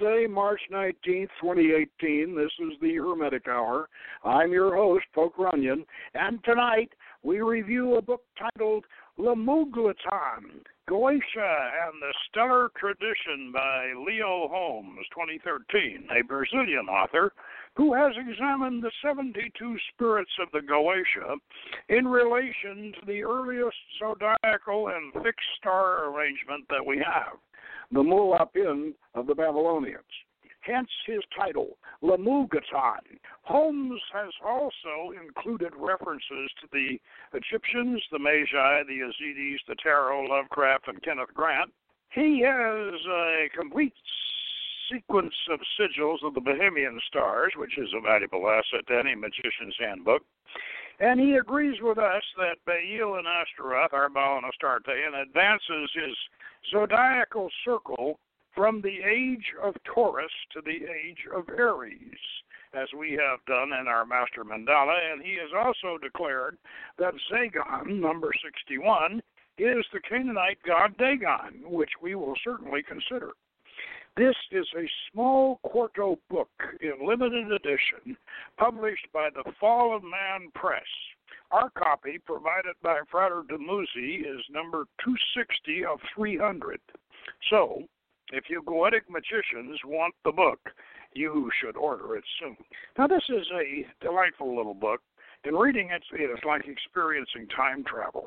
Thursday, March 19th, 2018. This is the Hermetic Hour. I'm your host, Poke Runyon, and tonight we review a book titled LeMulgeton, Goetia and the Stellar Tradition by Leo Holmes, 2013, a Brazilian author who has examined the 72 spirits of the Goetia in relation to the earliest zodiacal and fixed star arrangement that we have, the Mulapin of the Babylonians hence his title, LeMulgeton. Holmes has also included references to the Egyptians, the Magi, the Yazidis, the Tarot, Lovecraft, and Kenneth Grant. He has a complete sequence of sigils of the Behenian stars, which is a valuable asset to any magician's handbook. And he agrees with us that Baal and Astaroth are Baal and Astarte and advances his zodiacal circle from the age of Taurus to the age of Aries, as we have done in our Master Mandala, and he has also declared that Zagan, number 61, is the Canaanite god Dagon, which we will certainly consider. This is a small quarto book in limited edition, published by the Fall of Man Press. Our copy, provided by Frater Damuzi, is number 260 of 300. So, if you Goetic magicians want the book, you should order it soon. Now, this is a delightful little book. In reading it, it is like experiencing time travel.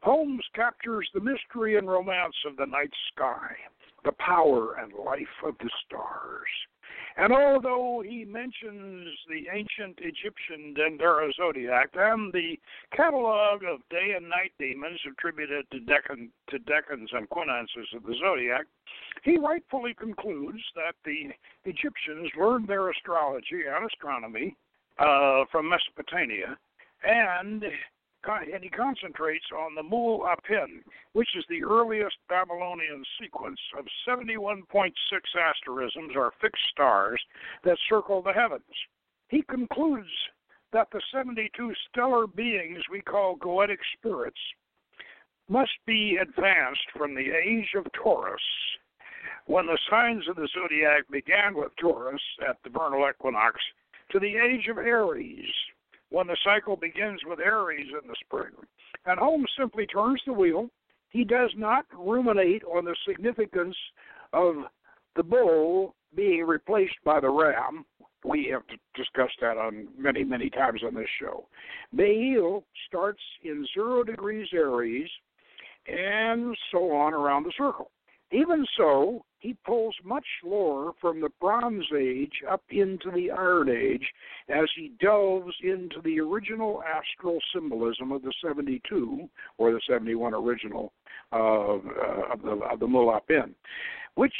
Holmes captures the mystery and romance of the night sky, the power and life of the stars. And although he mentions the ancient Egyptian Dendera zodiac and the catalog of day and night demons attributed to, decan, to and quinances of the zodiac, he rightfully concludes that the Egyptians learned their astrology and astronomy uh, from Mesopotamia, and and he concentrates on the Mul Apin, which is the earliest Babylonian sequence of 71.6 asterisms or fixed stars that circle the heavens. He concludes that the 72 stellar beings we call goetic spirits must be advanced from the age of Taurus, when the signs of the zodiac began with Taurus at the vernal equinox, to the age of Aries, when the cycle begins with Aries in the spring. And Holmes simply turns the wheel. He does not ruminate on the significance of the bull being replaced by the ram. We have discussed that on many, many times on this show. Baal starts in zero degrees Aries and so on around the circle. Even so, he pulls much lore from the Bronze Age up into the Iron Age as he delves into the original astral symbolism of the 72 or the 71 original of, uh, of the of the Mulapin, which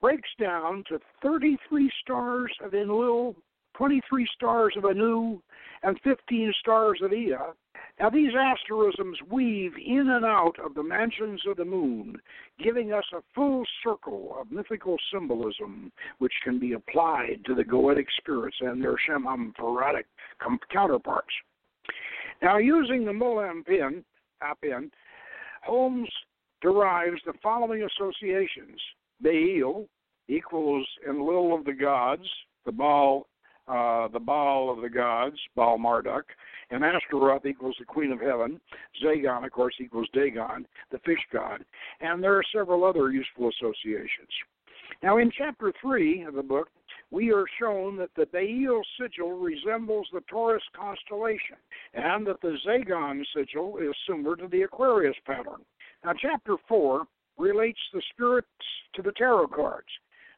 breaks down to 33 stars of Enlil, 23 stars of Anu, and 15 stars of Ea, now, these asterisms weave in and out of the mansions of the moon, giving us a full circle of mythical symbolism which can be applied to the Goetic spirits and their Shemamphoratic counterparts. Now, using the Mulampin, Apin, Holmes derives the following associations. Baal equals Enlil of the gods, the Baal, uh, the Baal of the gods, Baal Marduk, and Astaroth equals the Queen of Heaven. Zagan, of course, equals Dagon, the fish god. And there are several other useful associations. Now, in chapter 3 of the book, we are shown that the Baal sigil resembles the Taurus constellation, and that the Zagan sigil is similar to the Aquarius pattern. Now, chapter 4 relates the spirits to the tarot cards.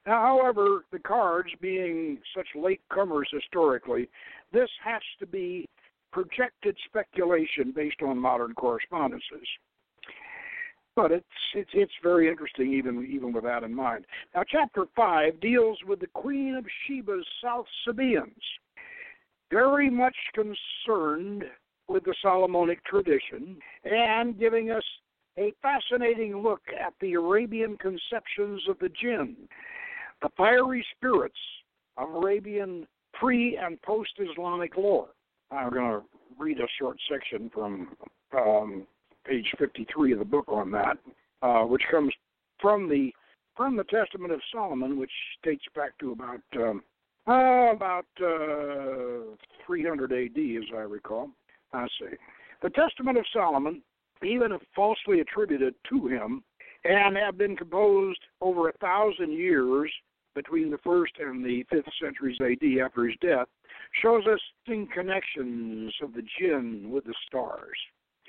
Now, however, the cards being such late comers historically, this has to be projected speculation based on modern correspondences. But it's it's it's very interesting even even with that in mind. Now chapter five deals with the Queen of Sheba's South Sabaeans, very much concerned with the Solomonic tradition and giving us a fascinating look at the Arabian conceptions of the jinn, the fiery spirits of Arabian pre and post Islamic lore. I'm going to read a short section from um, page 53 of the book on that, uh, which comes from the from the Testament of Solomon, which dates back to about um, uh, about uh, 300 A.D., as I recall. I see. The Testament of Solomon, even if falsely attributed to him, and have been composed over a thousand years between the first and the fifth centuries AD after his death, shows us in connections of the jinn with the stars.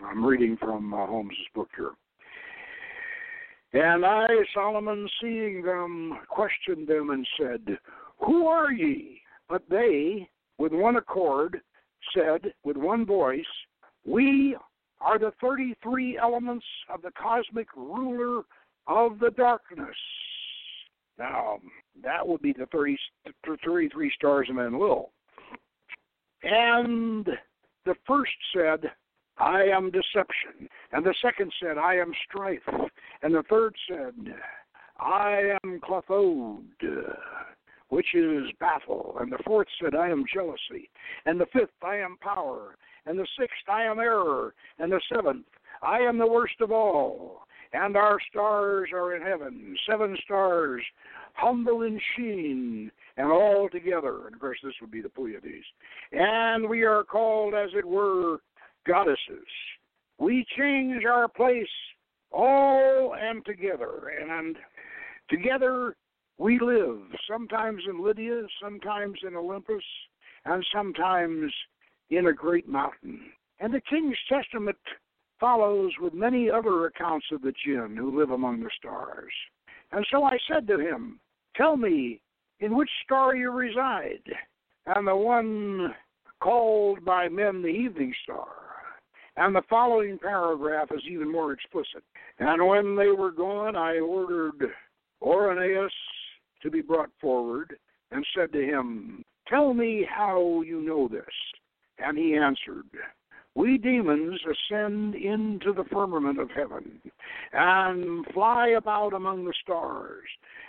I'm reading from uh, Holmes's book here. And I, Solomon, seeing them, questioned them and said, Who are ye? But they, with one accord, said with one voice, We are the 33 elements of the cosmic ruler of the darkness. Now, that would be the 30, 33 stars of Enlil. And the first said, I am deception. And the second said, I am strife. And the third said, I am Clothod, which is battle. And the fourth said, I am jealousy. And the fifth, I am power. And the sixth, I am error. And the seventh, I am the worst of all. And our stars are in heaven, seven stars, humble in sheen, and all together. And of course, this would be the Pleiades. And we are called, as it were, goddesses. We change our place all and together, and together we live, sometimes in Lydia, sometimes in Olympus, and sometimes in a great mountain. And the King's Testament follows with many other accounts of the jinn who live among the stars. And so I said to him, Tell me, in which star you reside? And the one called by men the evening star. And the following paragraph is even more explicit. And when they were gone, I ordered Ornias to be brought forward and said to him, Tell me how you know this. And he answered, we demons ascend into the firmament of heaven and fly about among the stars,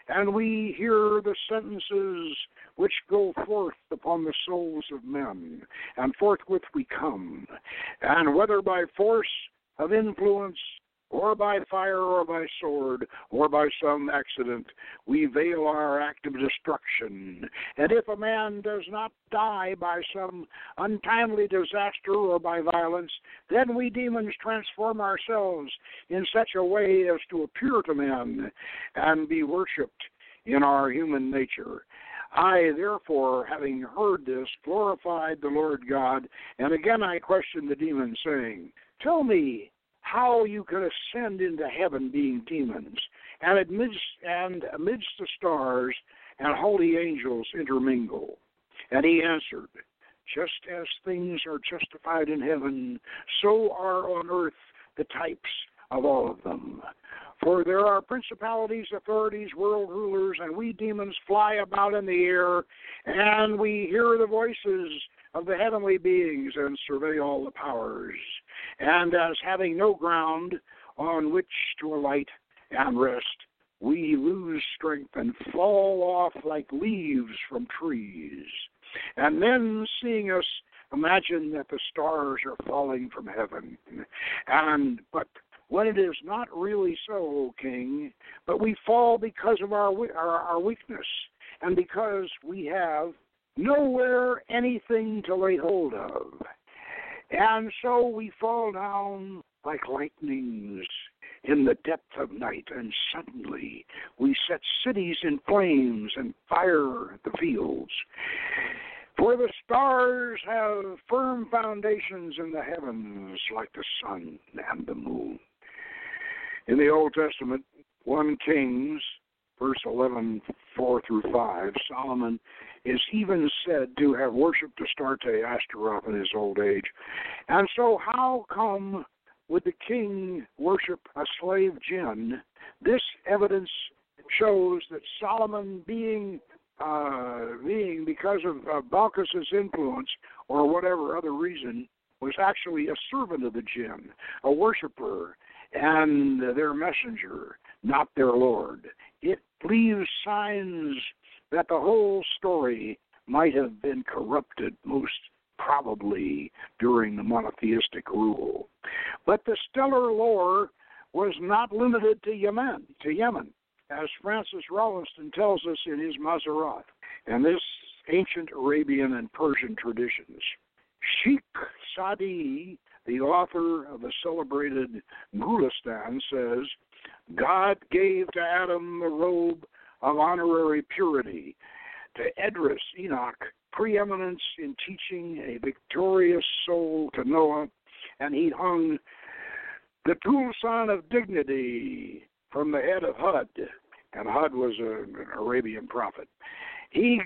and we hear the sentences which go forth upon the souls of men, and forthwith we come. And whether by force of influence or by fire or by sword or by some accident, we veil our act of destruction. And if a man does not die by some untimely disaster or by violence, then we demons transform ourselves in such a way as to appear to men and be worshipped in our human nature. I, therefore, having heard this, glorified the Lord God, and again I questioned the demon, saying, Tell me, how you could ascend into heaven being demons, and amidst, and amidst the stars and holy angels intermingle. And he answered, Just as things are justified in heaven, so are on earth the types of all of them. For there are principalities, authorities, world rulers, and we demons fly about in the air, and we hear the voices of the heavenly beings and survey all the powers and as having no ground on which to alight and rest, we lose strength and fall off like leaves from trees. And then, seeing us, imagine that the stars are falling from heaven. And but when it is not really so, O King, but we fall because of our our, our weakness, and because we have nowhere anything to lay hold of. And so we fall down like lightnings in the depth of night, and suddenly we set cities in flames and fire the fields. For the stars have firm foundations in the heavens, like the sun and the moon. In the Old Testament, 1 Kings, verse 11, 4 through 5, Solomon is even said to have worshipped Astarte Ashtaroth in his old age. And so, how come would the king worship a slave jinn? This evidence shows that Solomon, being uh, being because of uh, influence or whatever other reason, was actually a servant of the jinn, a worshiper, and their messenger, not their lord. Leaves signs that the whole story might have been corrupted most probably during the monotheistic rule. But the stellar lore was not limited to Yemen, to Yemen. as Francis Rawlinson tells us in his Mazzaroth, and this ancient Arabian and Persian traditions. Sheikh Sadi, the author of the celebrated Gulistan, says God gave to Adam the robe of honorary purity, to Edris, Enoch, preeminence in teaching a victorious soul to Noah, and he hung the Tulsan of dignity from the head of Hud, and Hud was an Arabian prophet. He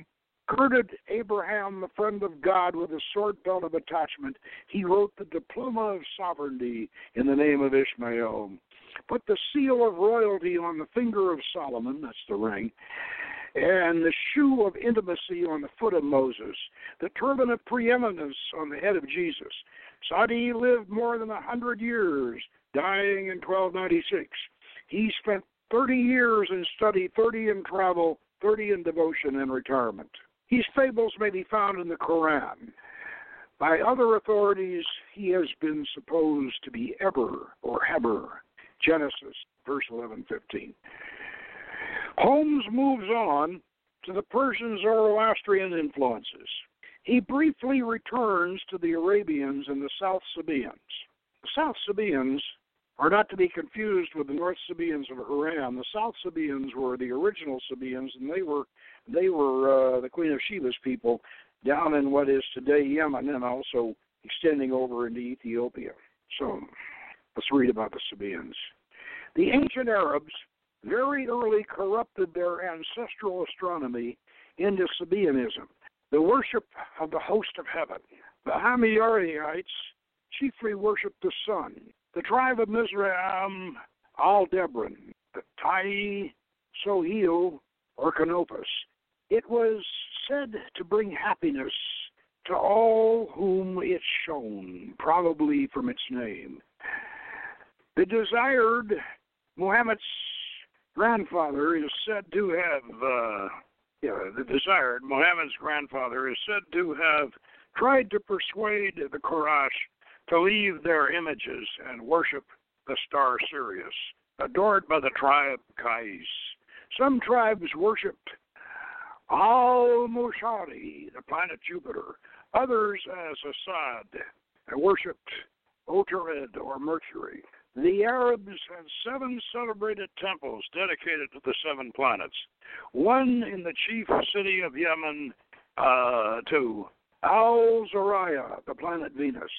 girded Abraham, the friend of God, with a sword belt of attachment. He wrote the diploma of sovereignty in the name of Ishmael. Put the seal of royalty on the finger of Solomon, that's the ring, and the shoe of intimacy on the foot of Moses, the turban of preeminence on the head of Jesus. Sadi lived more than a hundred years, dying in 1296. He spent 30 years in study, 30 in travel, 30 in devotion and retirement. These fables may be found in the Koran. By other authorities, he has been supposed to be Eber or Heber, Genesis, verse 11 15. Holmes moves on to the Persian Zoroastrian influences. He briefly returns to the Arabians and the South Sabaeans. The South Sabaeans are not to be confused with the North Sabaeans of Haran. The South Sabaeans were the original Sabaeans, and they were they were uh, the Queen of Sheba's people down in what is today Yemen, and also extending over into Ethiopia. So let's read about the Sabaeans. The ancient Arabs very early corrupted their ancestral astronomy into Sabaeanism, the worship of the host of heaven. The Hamiarites chiefly worshiped the sun. The tribe of Mizraim, Aldebaran, the Tai Sohil, or Canopus, it was said to bring happiness to all whom it shone, probably from its name. The desired Muhammad's grandfather is said to have, uh, yeah, the desired Muhammad's grandfather is said to have tried to persuade the Quraysh to leave their images and worship the star Sirius, adored by the tribe Kais. Some tribes worshipped Al Mushari, the planet Jupiter. Others as Assad, worshipped Otarid or Mercury. The Arabs had seven celebrated temples dedicated to the seven planets. One in the chief city of Yemen, uh, to Al Zariah, the planet Venus.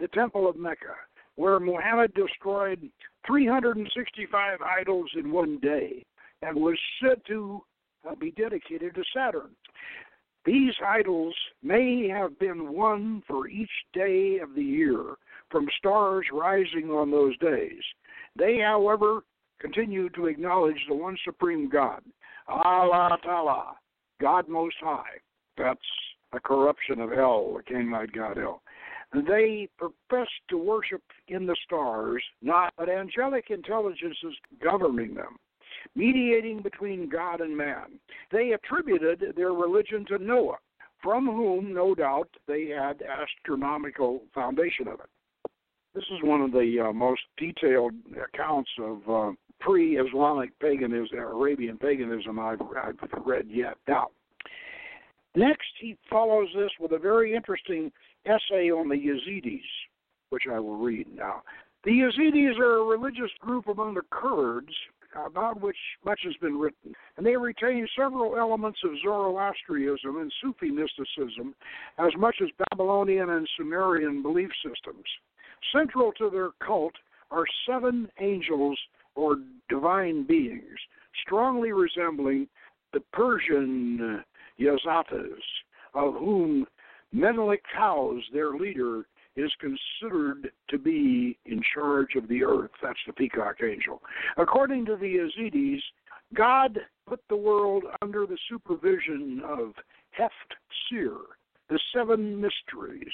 The temple of Mecca, where Muhammad destroyed 365 idols in one day and was said to uh, be dedicated to Saturn. These idols may have been one for each day of the year from stars rising on those days. They, however, continue to acknowledge the one supreme God, Allah Ta'ala, God Most High. That's a corruption of hell, the Canaanite god hell. They profess to worship in the stars, not but angelic intelligences governing them mediating between God and man. They attributed their religion to Noah, from whom, no doubt, they had astronomical foundation of it. This is one of the uh, most detailed accounts of uh, pre-Islamic paganism, Arabian paganism I've, I've read yet. Now, next he follows this with a very interesting essay on the Yazidis, which I will read now. The Yazidis are a religious group among the Kurds about which much has been written, and they retain several elements of Zoroastrianism and Sufi mysticism as much as Babylonian and Sumerian belief systems. Central to their cult are seven angels or divine beings, strongly resembling the Persian Yazatas, of whom Melek Taus, their leader, is considered to be in charge of the earth. That's the peacock angel. According to the Yazidis, God put the world under the supervision of Heft Sir, the seven mysteries.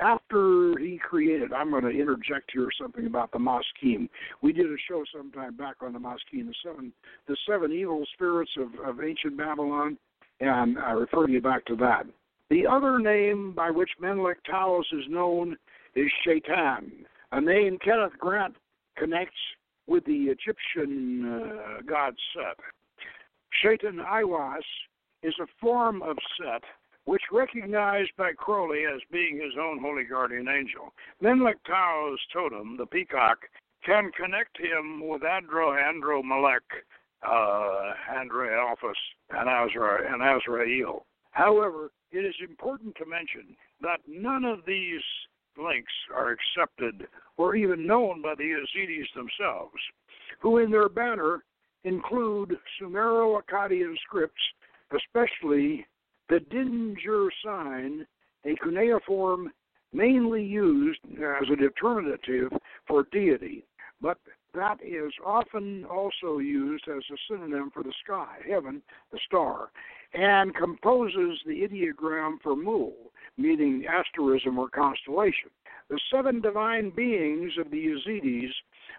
After he created, I'm going to interject here something about the Maskim. We did a show sometime back on the Maskim, the seven, the seven evil spirits of, of ancient Babylon, and I refer you back to that. The other name by which Melek Taus is known is Shaitan, a name Kenneth Grant connects with the Egyptian uh, god Set. Shaitan Aiwass is a form of Set which recognized by Crowley as being his own holy guardian angel. Melek Tao's totem, the peacock, can connect him with Andro Andro Malek, uh, Andrealphus, and, Azra, and Azrael. However, it is important to mention that none of these links are accepted or even known by the Yazidis themselves, who in their banner include Sumero Akkadian scripts, especially the Dingir sign, a cuneiform mainly used as a determinative for deity, but that is often also used as a synonym for the sky, heaven, the star, and composes the ideogram for Mul, meaning asterism or constellation. The seven divine beings of the Yazidis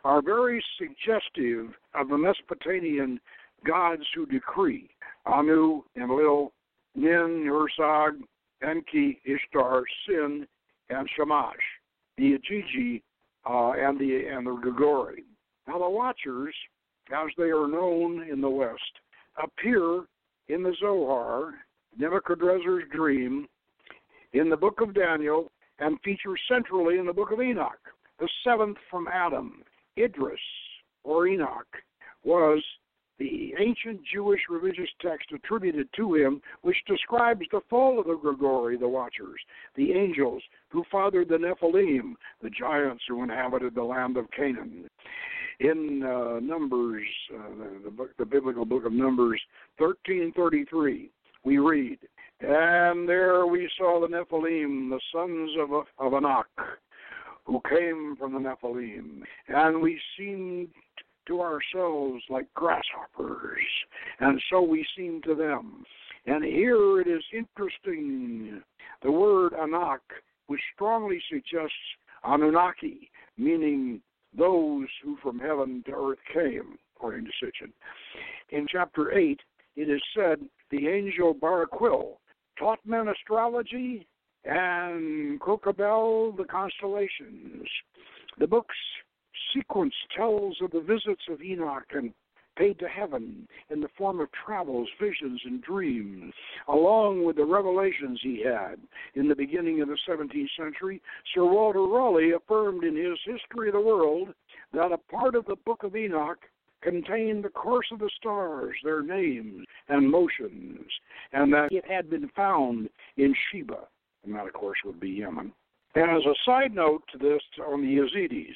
are very suggestive of the Mesopotamian gods who decree Anu, Enlil, Nin, Ursag, Enki, Ishtar, Sin, and Shamash, the Igigi, uh, and the and the Grigori. Now the Watchers, as they are known in the West, appear in the Zohar, Nebuchadnezzar's dream, in the book of Daniel, and feature centrally in the book of Enoch. The seventh from Adam, Idris, or Enoch, was the ancient Jewish religious text attributed to him, which describes the fall of the Grigori, the Watchers, the angels who fathered the Nephilim, the giants who inhabited the land of Canaan. In uh, Numbers, uh, the, the, book, the biblical book of Numbers, thirteen thirty-three, we read, "And there we saw the Nephilim, the sons of of Anak, who came from the Nephilim, and we seemed to ourselves like grasshoppers, and so we seemed to them. And here it is interesting the word Anak, which strongly suggests Anunnaki, meaning those who from heaven to earth came, according to Sitchin. In chapter 8, it is said the angel Baraquil taught men astrology and Kokabel the constellations. The books sequence tells of the visits of Enoch and paid to heaven in the form of travels, visions, and dreams, along with the revelations he had. In the beginning of the 17th century, Sir Walter Raleigh affirmed in his History of the World that a part of the Book of Enoch contained the course of the stars, their names and motions, and that it had been found in Sheba, and that, of course, would be Yemen. And as a side note to this on the Yazidis,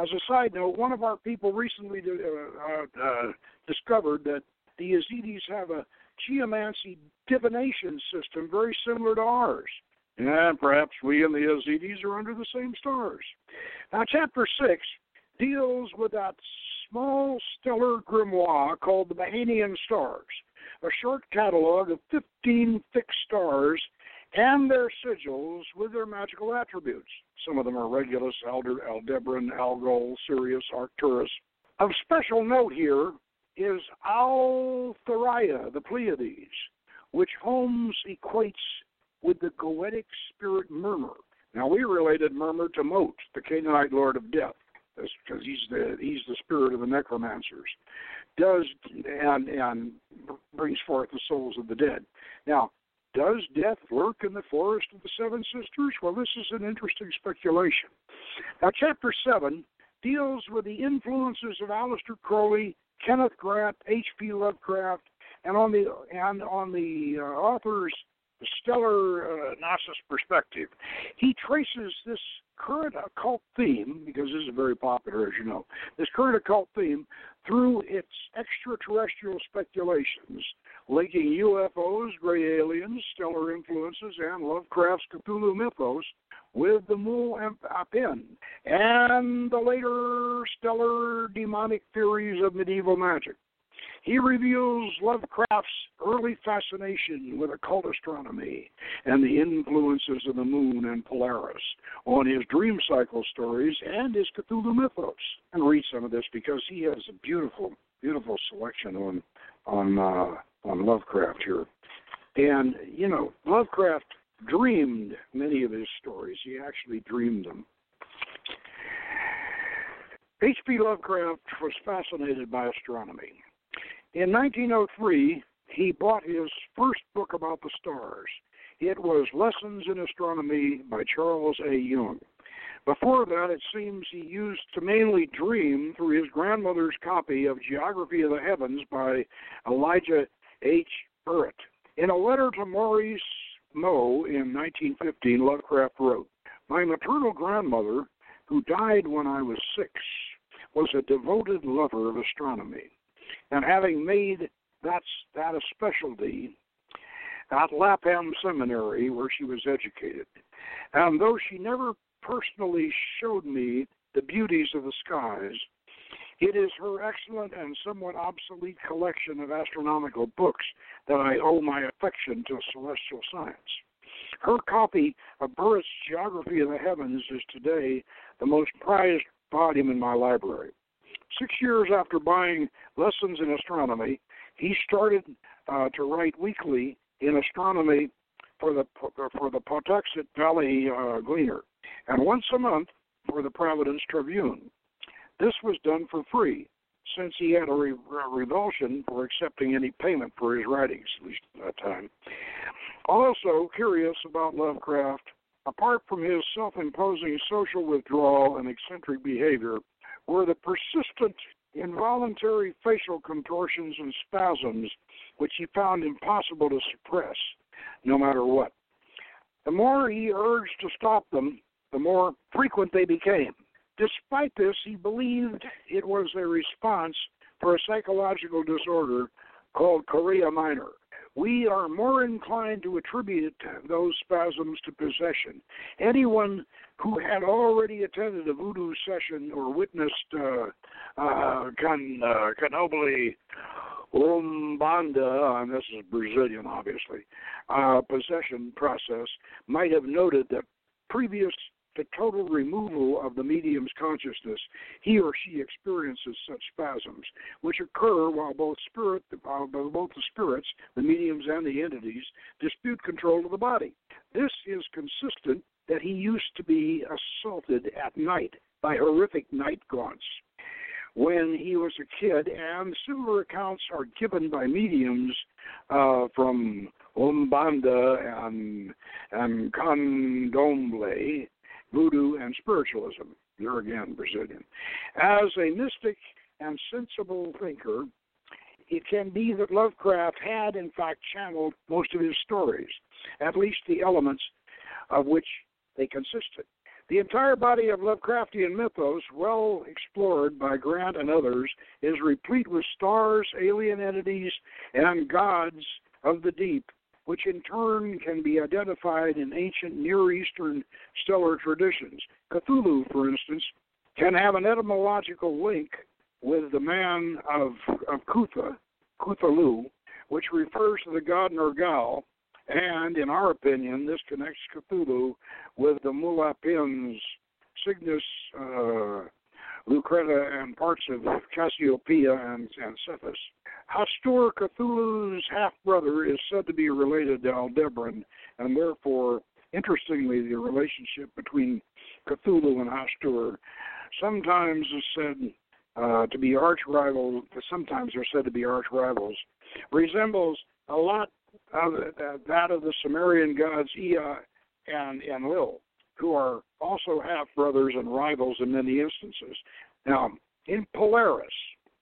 as a side note, one of our people recently uh, uh, uh, discovered that the Yazidis have a geomancy divination system very similar to ours. And perhaps we and the Yazidis are under the same stars. Now, chapter 6 deals with that small stellar grimoire called the Behenian Stars, a short catalog of 15 fixed stars and their sigils with their magical attributes. Some of them are Regulus, Alder, Aldebaran, Algol, Sirius, Arcturus. Of special note here is Althariah, the Pleiades, which Holmes equates with the goetic spirit Murmur. Now we related Murmur to Mot, the Canaanite lord of death, because he's the he's the spirit of the necromancers. Does and and brings forth the souls of the dead. Now does death lurk in the forest of the seven sisters? Well, this is an interesting speculation. Now, chapter 7 deals with the influences of Aleister Crowley, Kenneth Grant, H.P. Lovecraft, and on the and on the uh, author's stellar uh, Gnosis perspective. He traces this current occult theme, because this is very popular, as you know, this current occult theme through its extraterrestrial speculations linking UFOs, gray aliens, stellar influences, and Lovecraft's Cthulhu mythos with the Mul Apin and the later stellar demonic theories of medieval magic. He reveals Lovecraft's early fascination with occult astronomy and the influences of the moon and Polaris on his dream cycle stories and his Cthulhu mythos. And read some of this because he has a beautiful, beautiful selection on on uh, on Lovecraft here. And, you know, Lovecraft dreamed many of his stories. He actually dreamed them. H.P. Lovecraft was fascinated by astronomy. In 1903, he bought his first book about the stars. It was Lessons in Astronomy by Charles A. Young. Before that, it seems he used to mainly dream through his grandmother's copy of Geography of the Heavens by Elijah H. Burritt. In a letter to Maurice Moe in 1915, Lovecraft wrote, My maternal grandmother, who died when I was six, was a devoted lover of astronomy. And having made that, that a specialty at Lapham Seminary, where she was educated, and though she never personally showed me the beauties of the skies, it is her excellent and somewhat obsolete collection of astronomical books that I owe my affection to celestial science. Her copy of Burritt's Geography of the Heavens is today the most prized volume in my library. Six years after buying Lessons in Astronomy, he started uh, to write weekly in astronomy for the for the Pawtuxet Valley uh, Gleaner, and once a month for the Providence Tribune. This was done for free, since he had a, re- a revulsion for accepting any payment for his writings, at least at that time. Also curious about Lovecraft, apart from his self imposing social withdrawal and eccentric behavior, were the persistent involuntary facial contortions and spasms which he found impossible to suppress, no matter what. The more he urged to stop them, the more frequent they became. Despite this, he believed it was a response for a psychological disorder called chorea minor. We are more inclined to attribute those spasms to possession. Anyone who had already attended a voodoo session or witnessed uh, uh, can, uh, umbanda, and this is Brazilian, obviously, uh, possession process, might have noted that previous the total removal of the medium's consciousness, he or she experiences such spasms, which occur while both spirit, while both the spirits, the mediums, and the entities dispute control of the body. This is consistent that he used to be assaulted at night by horrific night gaunts when he was a kid, and similar accounts are given by mediums uh, from Umbanda and, and Candomblé voodoo, and spiritualism. There again, Brazilian. As a mystic and sensible thinker, it can be that Lovecraft had, in fact, channeled most of his stories, at least the elements of which they consisted. The entire body of Lovecraftian mythos, well explored by Grant and others, is replete with stars, alien entities, and gods of the deep which in turn can be identified in ancient Near Eastern stellar traditions. Cthulhu, for instance, can have an etymological link with the man of, of Cutha, Cthulhu, which refers to the god Nergal, and in our opinion, this connects Cthulhu with the Mulapins, Cygnus, uh, Lacerta, and parts of Cassiopeia and, and Cepheus. Hastur, Cthulhu's half brother, is said to be related to Aldebaran, and therefore, interestingly, the relationship between Cthulhu and Hastur sometimes is said uh, to be arch rivals, sometimes they're said to be arch rivals, resembles a lot of uh, that of the Sumerian gods Ea and Enlil, who are also half brothers and rivals in many instances. Now, in Polaris,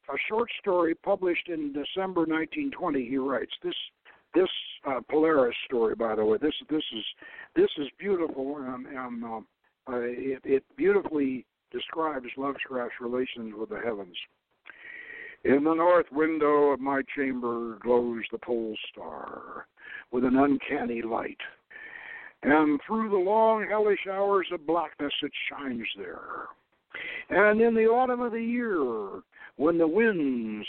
a short story published in December 1920. He writes this this uh, Polaris story, by the way. This this is this is beautiful, and, and uh, uh, it, it beautifully describes Lovecraft's relations with the heavens. In the north window of my chamber glows the pole star with an uncanny light. And through the long hellish hours of blackness it shines there. And in the autumn of the year, when the winds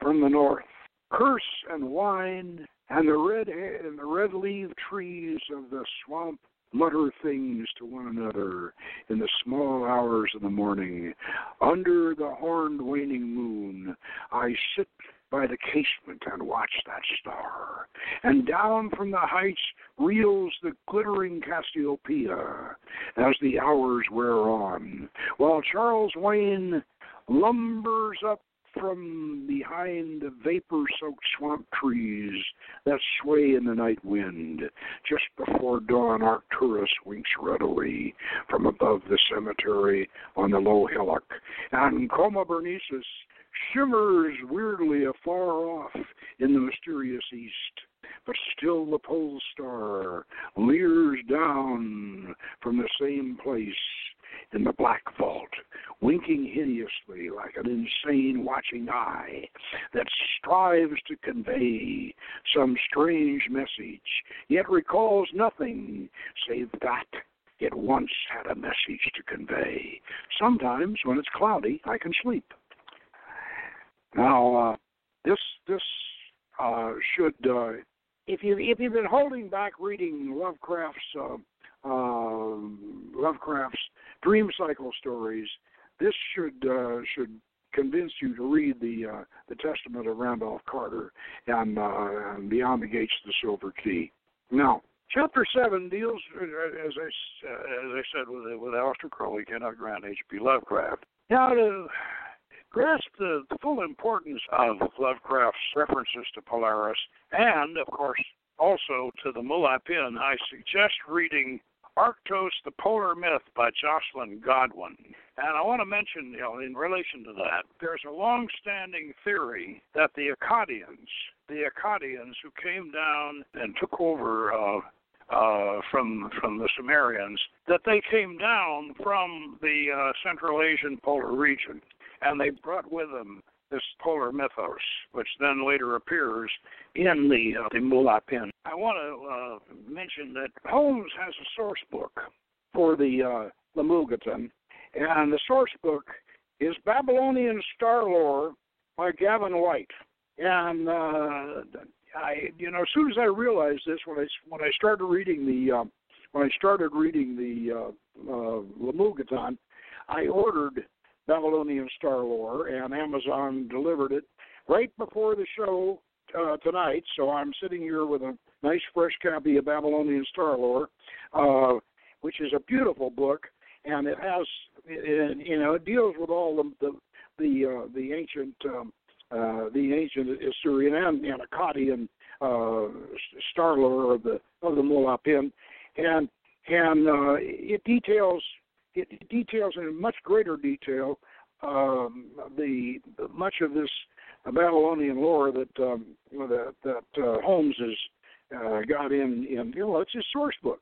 from the north curse and whine, and the red and the red leaved trees of the swamp mutter things to one another in the small hours of the morning. Under the horned waning moon, I sit by the casement and watch that star. And down from the heights reels the glittering Cassiopeia as the hours wear on, while Charles Wain lumbers up from behind the vapor soaked swamp trees that sway in the night wind. Just before dawn, Arcturus winks readily from above the cemetery on the low hillock, and Coma Berenices shimmers weirdly afar off in the mysterious east. But still the pole star leers down from the same place in the black vault, winking hideously like an insane watching eye that strives to convey some strange message, yet recalls nothing save that it once had a message to convey. Sometimes, when it's cloudy, I can sleep. Now, uh, this this uh, should, uh, if you if you've been holding back reading Lovecraft's uh, uh, Lovecraft's dream cycle stories, this should uh, should convince you to read the uh, the Testament of Randolph Carter and, uh, and Beyond the Gates of the Silver Key. Now, chapter seven deals, uh, as I uh, as I said, with with Aleister Crowley, Kenneth Grant, H.P. Lovecraft. Now to grasp the, the full importance of Lovecraft's references to Polaris, and of course also to the Mulapin, I suggest reading Arctos, the Polar Myth by Joscelyn Godwin. And I want to mention, you know, in relation to that, there's a long-standing theory that the Akkadians, the Akkadians who came down and took over uh, uh, from from the Sumerians, that they came down from the uh, Central Asian polar region, and they brought with them this polar mythos, which then later appears in the uh, the. I want to uh, mention that Holmes has a source book for the uh, and the source book is Babylonian Star Lore by Gavin White. And uh, I, you know, as soon as I realized this, when I when I started reading the uh, when I started reading the uh, uh, I ordered Babylonian Star Lore, and Amazon delivered it right before the show uh, tonight. So I'm sitting here with a nice fresh copy of Babylonian Star Lore, uh, which is a beautiful book, and it has, you know, it deals with all the the the, uh, the ancient um, uh, the ancient Assyrian and, and Akkadian uh, Star Lore of the of the Mulapin, and and uh, it details it details in much greater detail um, the much of this Babylonian lore that um, that, that uh, Holmes has uh, got in in you know it's his source book,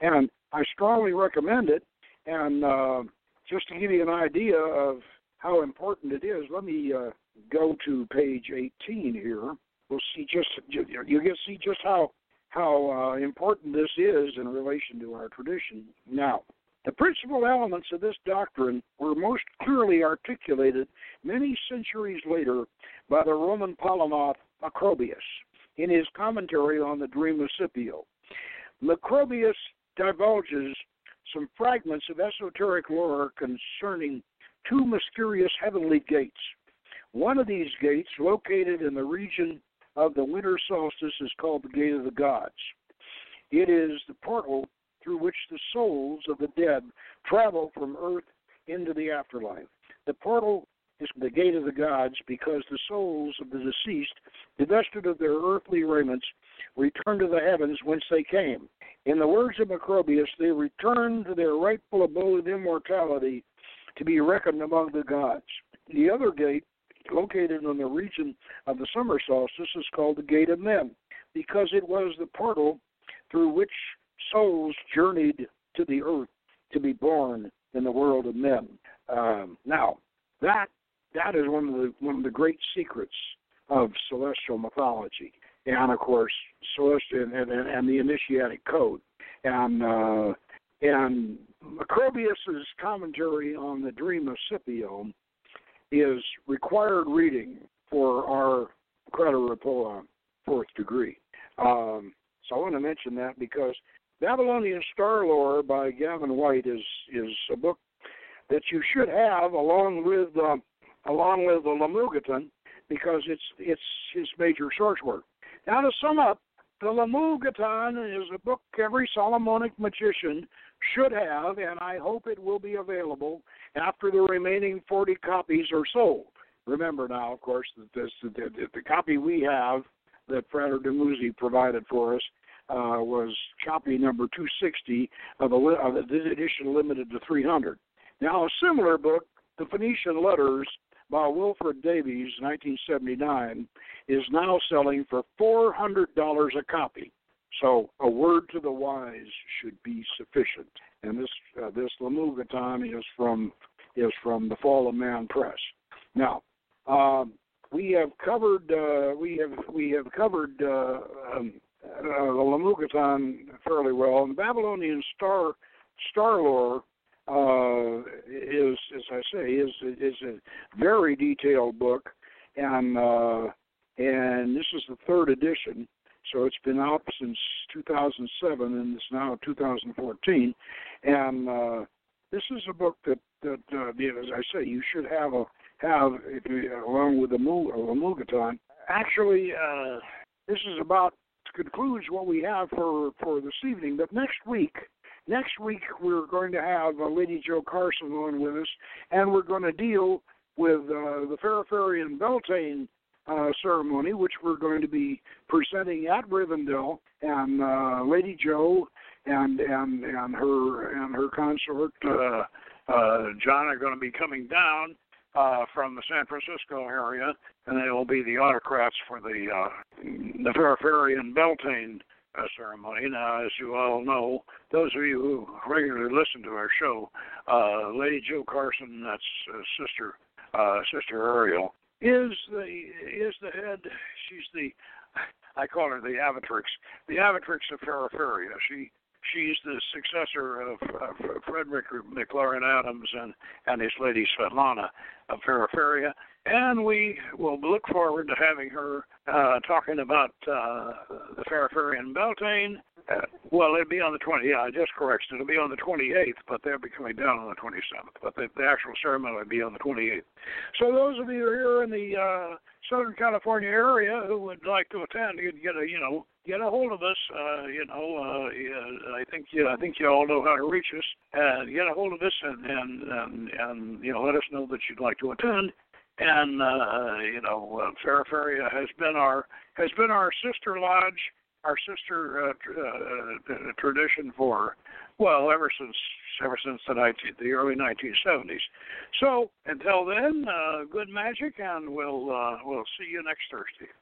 and I strongly recommend it. And uh, just to give you an idea of how important it is, let me uh, go to page 18 here. We'll see just you can see just how how uh, important this is in relation to our tradition. Now, the principal elements of this doctrine were most clearly articulated many centuries later by the Roman polymath Macrobius in his commentary on the dream of Scipio. Macrobius divulges some fragments of esoteric lore concerning two mysterious heavenly gates. One of these gates, located in the region of the winter solstice, is called the Gate of the Gods. It is the portal through which the souls of the dead travel from earth into the afterlife. The portal is the gate of the gods because the souls of the deceased, divested of their earthly raiments, return to the heavens whence they came. In the words of Macrobius, they return to their rightful abode of immortality to be reckoned among the gods. The other gate, located in the region of the summer solstice, is called the Gate of Men because it was the portal through which souls journeyed to the earth to be born in the world of men. Um, now, that that is one of the one of the great secrets of celestial mythology, and of course, celestial and, and, and the initiatic code, and uh, and Macrobius's commentary on the dream of Scipio is required reading for our Crater fourth degree. Um, so I want to mention that because Babylonian Star Lore by Gavin White is is a book that you should have along with uh, along with the LeMulgeton because it's it's his major source work. Now to sum up, The LeMulgeton is a book every Solomonic magician should have, and I hope it will be available after the remaining 40 copies are sold. Remember now, of course, that this the, the, the copy we have that Frater Damuzi provided for us uh, was copy number 260 of, a, of this edition limited to 300. Now, a similar book, The Phoenician Letters by Wilfred Davies, 1979, is now selling for $400 a copy. So, a word to the wise should be sufficient. And this uh, this LeMulgeton is from is from the Fall of Man Press. Now, um, we have covered uh, we have we have covered uh, um, uh, the LeMulgeton fairly well. And the Babylonian star star lore uh, is, as I say, is is a very detailed book, and uh, and this is the third edition. So it's been out since 2007, and it's now 2014. And uh, this is a book that that, uh, as I say, you should have a have along with the LeMulgeton. Actually, uh, this is about concludes what we have for for this evening. But next week, next week we're going to have uh, Lady Joe Carson on with us, and we're going to deal with uh, the Feraferian Beltane uh, ceremony, which we're going to be presenting at Rivendell, and uh, Lady Joe and and and her and her consort uh, uh, John are going to be coming down uh, from the San Francisco area, and they will be the autocrats for the uh, the Feraferian Beltane uh, ceremony. Now, as you all know, those of you who regularly listen to our show, uh, Lady Jo Carson, that's uh, sister uh, sister Ariel, is the is the head. She's the I call her the Avatrix, the Avatrix of Feraferia. She she's the successor of, of Frederick McLaren Adams and, and his lady Svetlana of Feraferia. And we will look forward to having her uh, talking about uh, the Feraferian Beltane. Uh, well, it'll be on the 20th. Yeah, I just corrected. It'll be on the 28th, but they'll be coming down on the 27th. But the, the actual ceremony will be on the 28th. So those of you here in the uh, Southern California area who would like to attend, you'd get a you know get a hold of us. Uh, you know, uh, I think you I think you all know how to reach us. Uh, get a hold of us and and and, and you know let us know that you'd like to attend. And uh, you know, uh, Feraferia has been our has been our sister lodge, our sister uh, tr- uh, uh, tradition for well ever since ever since the 19, the early 1970s. So until then, uh, good magic, and we'll uh, we'll see you next Thursday.